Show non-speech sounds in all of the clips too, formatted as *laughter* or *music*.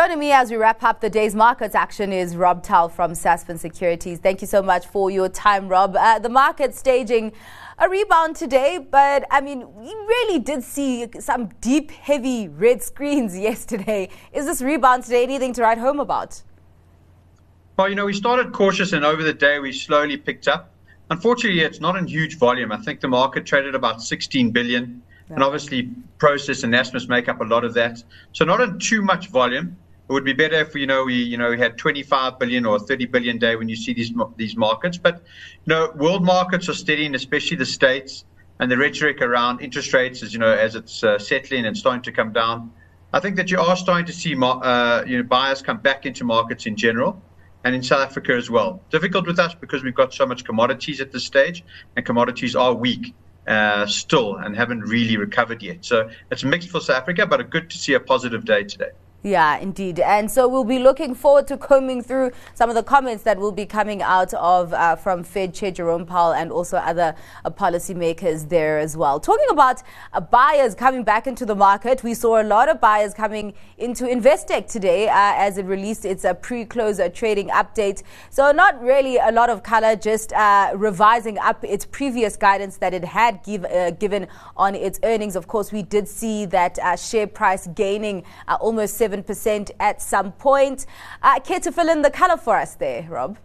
Joining me as we wrap up the day's markets action is Rob Towell from Sasfin Securities. Thank you so much for your time, Rob. Uh, the market staging a rebound today, but I mean, we really did see some deep, heavy red screens *laughs* yesterday. Is this rebound today anything to write home about? Well, you know, we started cautious and over the day we slowly picked up. Unfortunately, it's not in huge volume. I think the market traded about 16 billion. And obviously, Prosus and Naspers make up a lot of that. So not in too much volume. It would be better if you know we you know we had 25 billion or 30 billion day when you see these these markets. But you know, world markets are steady, and especially the states and the rhetoric around interest rates as you know as it's uh, settling and starting to come down. I think that you are starting to see uh, you know buyers come back into markets in general and in South Africa as well. Difficult with us because we've got so much commodities at this stage, and commodities are weak uh, still and haven't really recovered yet. So it's mixed for South Africa, but good to see a positive day today. Yeah, indeed. And so we'll be looking forward to combing through some of the comments that will be coming out of uh, from Fed Chair Jerome Powell and also other uh, policymakers there as well. Talking about uh, buyers coming back into the market, we saw a lot of buyers coming into Investec today uh, as it released its uh, pre-close uh, trading update. So not really a lot of color, just revising up its previous guidance that it had give, given on its earnings. Of course, we did see that share price gaining almost 7 7% at some point. Uh, care to fill in the color for us there, Rob?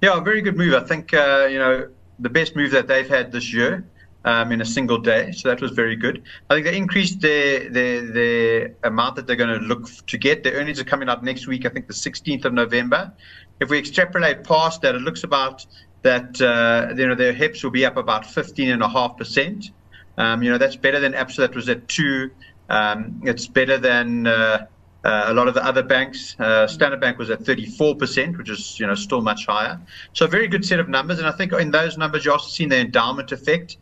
Yeah, very good move. I think, uh, you know, the best move that they've had this year. Um, in a single day. So that was very good. I think they increased their, their, their amount that they're going to look to get. Their earnings are coming out next week, I think the 16th of November. If we extrapolate past that, it looks about that, uh, you know, their HEPS will be up about 15.5%. Um, you know, that's better than Absa that was at 2 um, it's better than uh, uh, a lot of the other banks. Uh, Standard Bank was at 34%, which is you know still much higher. So a very good set of numbers, and I think in those numbers you're also seen the endowment effect.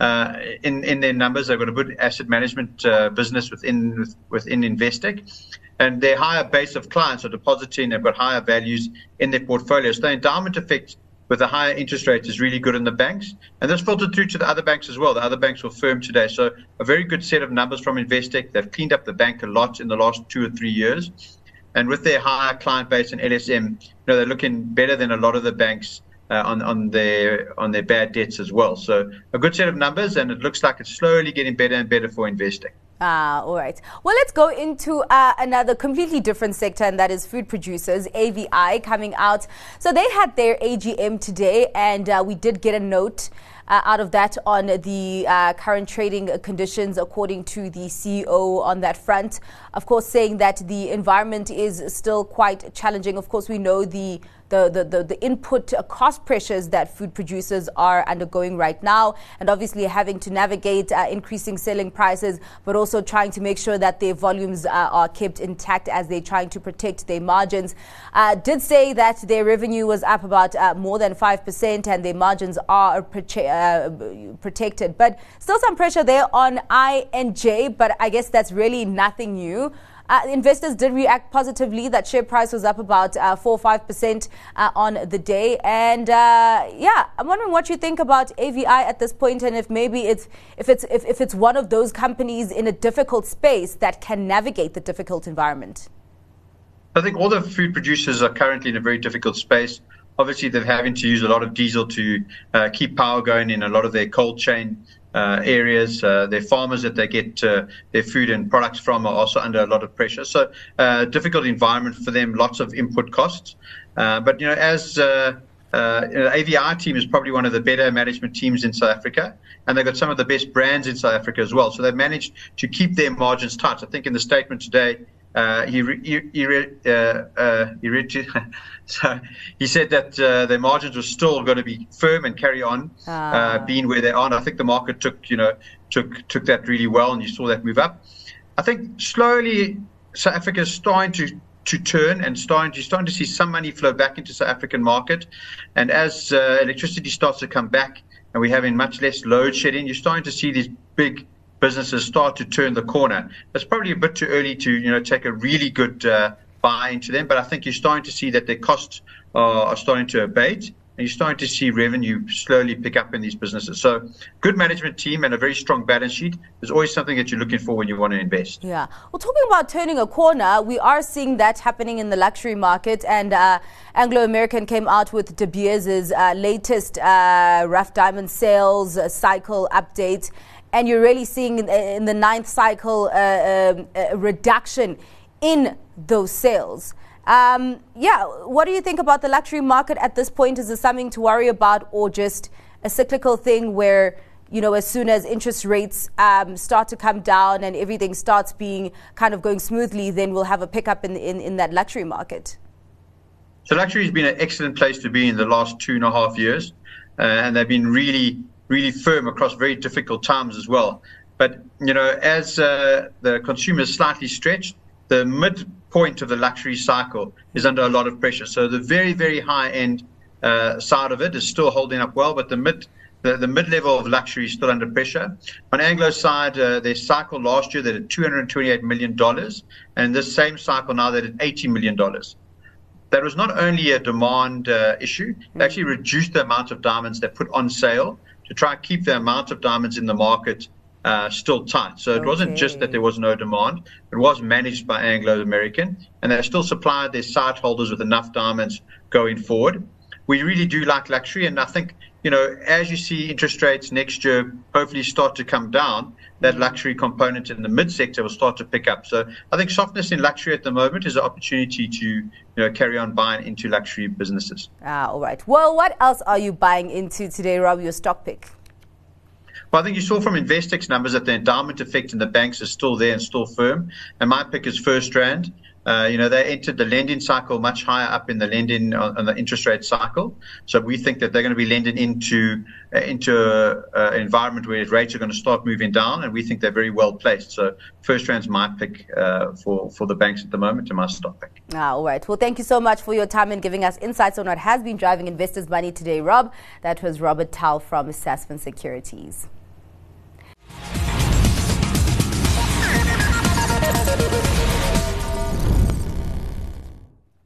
Uh, in in their numbers, they've got a good asset management uh, business within within Investec, and their higher base of clients are depositing. They've got higher values in their portfolios. So the endowment effect with the higher interest rates is really good in the banks. And this filtered through to the other banks as well. The other banks were firm today. So a very good set of numbers from Investec. They've cleaned up the bank a lot in the last two or three years. And with their higher client base and LSM, you know, they're looking better than a lot of the banks uh, on, on their on their bad debts as well. So a good set of numbers, and it looks like it's slowly getting better and better for Investec. Ah, all right. Well, let's go into uh, another completely different sector, and that is food producers, AVI, coming out. So they had their AGM today, and uh, we did get a note. Uh, out of that on the uh, current trading conditions, according to the CEO on that front. Of course, saying that the environment is still quite challenging. Of course, we know the the, the, the, the input cost pressures that food producers are undergoing right now, and obviously having to navigate uh, increasing selling prices, but also trying to make sure that their volumes uh, are kept intact as they're trying to protect their margins. Uh, did say that their revenue was up about uh, more than 5% and their margins are uh, protected, but still some pressure there on I&J, but I guess that's really nothing new. Uh, investors did react positively. That share price was up about uh, four or five percent uh, on the day. And uh, yeah, I'm wondering what you think about AVI at this point, and if maybe it's if it's if, if it's one of those companies in a difficult space that can navigate the difficult environment. I think all the food producers are currently in a very difficult space. Obviously, they're having to use a lot of diesel to uh, keep power going in a lot of their cold chain uh, areas. Uh, their farmers that they get uh, their food and products from are also under a lot of pressure. So, uh, difficult environment for them. Lots of input costs. Uh, but you know, as uh, you know, AVI team is probably one of the better management teams in South Africa, and they've got some of the best brands in South Africa as well. So they've managed to keep their margins tight. I think in the statement today, uh, he he he, uh, uh, he read *laughs* so he said that uh, their margins were still going to be firm and carry on ah. being where they are. And I think the market took you know took took that really well, and you saw that move up. I think slowly South Africa is starting to to turn and starting to starting to see some money flow back into South African market, and as uh, electricity starts to come back and we're having much less load shedding, you're starting to see these big businesses start to turn the corner. It's probably a bit too early to you know take a really good uh, buy into them, but I think you're starting to see that their costs are, are starting to abate. and you're starting to see revenue slowly pick up in these businesses. So, good management team and a very strong balance sheet is always something that you're looking for when you want to invest. Yeah. Well, talking about turning a corner, we are seeing that happening in the luxury market, and uh, Anglo American came out with De Beers' uh, latest uh, rough diamond sales uh, cycle update, and you're really seeing in, in the ninth cycle uh, um, a reduction in those sales. Um, yeah, what do you think about the luxury market at this point? Is this something to worry about, or just a cyclical thing where you know, as soon as interest rates um, start to come down and everything starts being kind of going smoothly, then we'll have a pickup in, in, in that luxury market. So luxury has been an excellent place to be in the last two and a half years, uh, and they've been really, really firm across very difficult times as well. But you know, as uh, the consumer is slightly stretched, the midpoint of the luxury cycle is under a lot of pressure. So the very, very high end uh, side of it is still holding up well, but the mid the, the mid level of luxury is still under pressure. On Anglo's side, uh, their cycle last year they did $228 million, and this same cycle now they did $80 million. That was not only a demand uh, issue, they actually reduced the amount of diamonds they put on sale to try and keep the amount of diamonds in the market uh, still tight. So it okay. wasn't just that there was no demand, it was managed by Anglo American, and they still supplied their site holders with enough diamonds going forward. We really do like luxury, and I think, you know, as you see interest rates next year hopefully start to come down, that luxury component in the mid sector will start to pick up. So I think softness in luxury at the moment is an opportunity to you know carry on buying into luxury businesses. Ah, all right. Well, what else are you buying into today, Rob? Your stock pick. Well, I think you saw from Investec numbers that the endowment effect in the banks is still there and still firm. And my pick is First FirstRand. Uh, you know, they entered the lending cycle much higher up in the lending uh, on, the interest rate cycle. So we think that they're going to be lending into uh, into an environment where rates are going to start moving down, and we think they're very well placed. So FirstRand's my pick uh, for for the banks at the moment, and my stock pick. Ah, all right. Well, thank you so much for your time and giving us insights on what has been driving investors' money today, Rob. That was Robert Towell from Sasfin Securities.